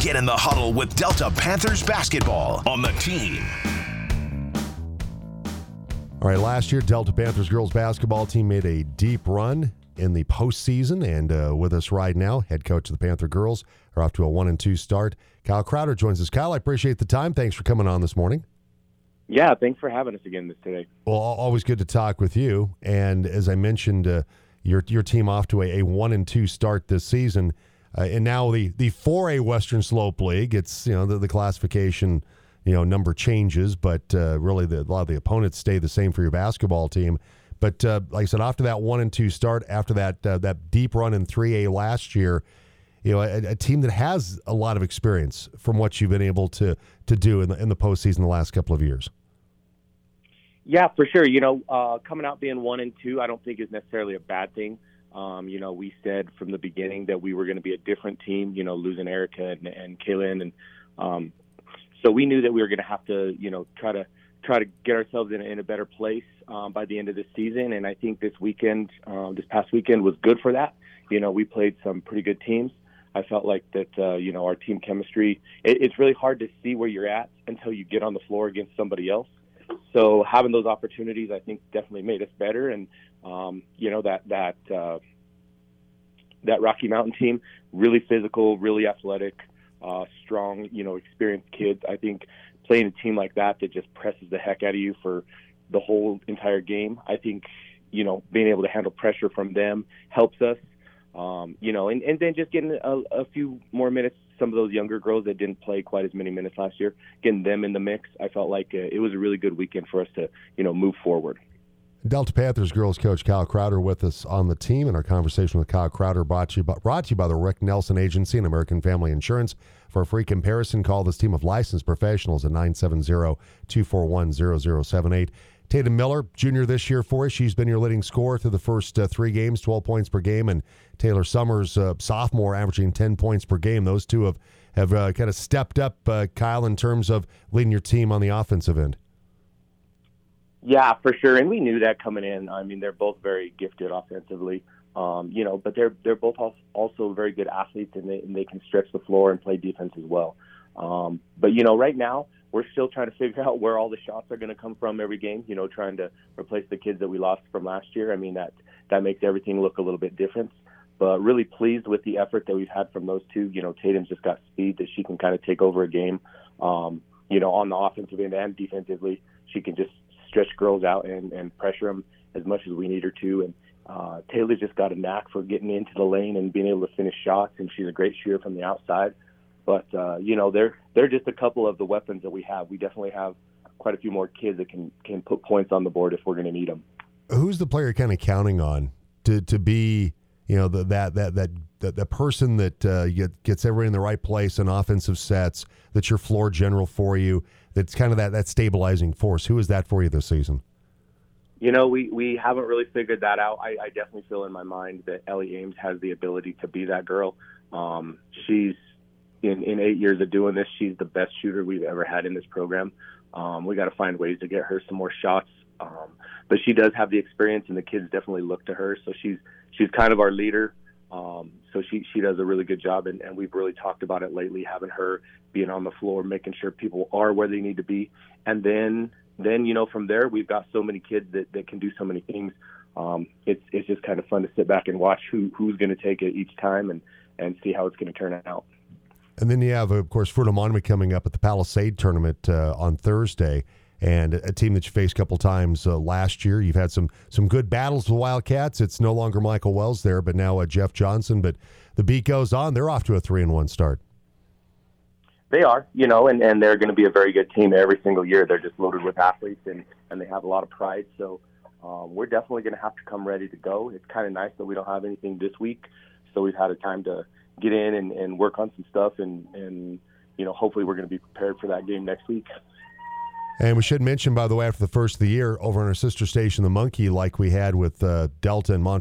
Get in the huddle with Delta Panthers basketball on the team. All right, last year, Delta Panthers girls basketball team made a deep run in the postseason, and uh, with us right now, head coach of the Panther girls are off to a one and two start. Kyle Crowder joins us. Kyle, I appreciate the time. Thanks for coming on this morning. Yeah, thanks for having us again this today. Well, always good to talk with you. And as I mentioned, uh, your your team off to a, a one and two start this season, uh, and now the the four A Western Slope League. It's you know the, the classification you know number changes, but uh, really the, a lot of the opponents stay the same for your basketball team. But uh, like I said, after that one and two start, after that uh, that deep run in three A last year, you know a, a, team that has a lot of experience from what you've been able to to do in the in the postseason the last couple of years. Yeah, for sure. You know, uh, coming out being one and two, I don't think is necessarily a bad thing. Um, you know, we said from the beginning that we were going to be a different team. You know, losing Erica and, and Kaylin, and um, so we knew that we were going to have to, you know, try to try to get ourselves in a, in a better place um, by the end of the season. And I think this weekend, um, this past weekend, was good for that. You know, we played some pretty good teams. I felt like that, uh, you know, our team chemistry. It, it's really hard to see where you're at until you get on the floor against somebody else. So having those opportunities, I think, definitely made us better. And um, you know that that uh, that Rocky Mountain team, really physical, really athletic, uh, strong, you know, experienced kids. I think playing a team like that that just presses the heck out of you for the whole entire game. I think you know being able to handle pressure from them helps us. Um, you know, and, and then just getting a, a few more minutes. Some of those younger girls that didn't play quite as many minutes last year, getting them in the mix. I felt like uh, it was a really good weekend for us to you know move forward. Delta Panthers girls coach Kyle Crowder with us on the team, and our conversation with Kyle Crowder brought to you by, brought to you by the Rick Nelson Agency and American Family Insurance. For a free comparison, call this team of licensed professionals at 970-241-0078. Tatum Miller, junior this year for us. She's been your leading scorer through the first uh, three games, 12 points per game. And Taylor Summers, uh, sophomore, averaging 10 points per game. Those two have, have uh, kind of stepped up, uh, Kyle, in terms of leading your team on the offensive end. Yeah, for sure, and we knew that coming in. I mean, they're both very gifted offensively, um, you know, but they're they're both also very good athletes, and they and they can stretch the floor and play defense as well. Um, but you know, right now we're still trying to figure out where all the shots are going to come from every game. You know, trying to replace the kids that we lost from last year. I mean, that that makes everything look a little bit different. But really pleased with the effort that we've had from those two. You know, Tatum's just got speed that she can kind of take over a game. Um, you know, on the offensive end and defensively, she can just stretch girls out and, and pressure them as much as we need her to. And uh, Taylor's just got a knack for getting into the lane and being able to finish shots, and she's a great shooter from the outside. But uh, you know, they're they're just a couple of the weapons that we have. We definitely have quite a few more kids that can can put points on the board if we're going to need them. Who's the player kind of counting on to to be you know the, that that that that the person that uh, gets everyone in the right place in offensive sets, that's your floor general for you, that's kind of that, that stabilizing force. Who is that for you this season? You know, we, we haven't really figured that out. I, I definitely feel in my mind that Ellie Ames has the ability to be that girl. Um, she's in, eight years of doing this, she's the best shooter we've ever had in this program. Um, we got to find ways to get her some more shots. Um, but she does have the experience, and the kids definitely look to her. So she's she's kind of our leader. Um, so she she does a really good job, and, and we've really talked about it lately, having her being on the floor, making sure people are where they need to be, and then then you know from there we've got so many kids that, that can do so many things. Um, it's it's just kind of fun to sit back and watch who who's going to take it each time and and see how it's going to turn out. And then you have, of course, Fruita Monument coming up at the Palisade tournament uh, on Thursday and a team that you faced a couple times uh, last year. You've had some some good battles with Wildcats. It's no longer Michael Wells there, but now uh, Jeff Johnson. But the beat goes on. They're off to a three and one start. They are, you know, and, and they're going to be a very good team every single year. They're just loaded with athletes and, and they have a lot of pride. So um, we're definitely going to have to come ready to go. It's kind of nice that we don't have anything this week. So we've had a time to get in and, and work on some stuff and, and, you know, hopefully we're going to be prepared for that game next week. And we should mention, by the way, after the first of the year, over on our sister station, The Monkey, like we had with uh, Delta and Mont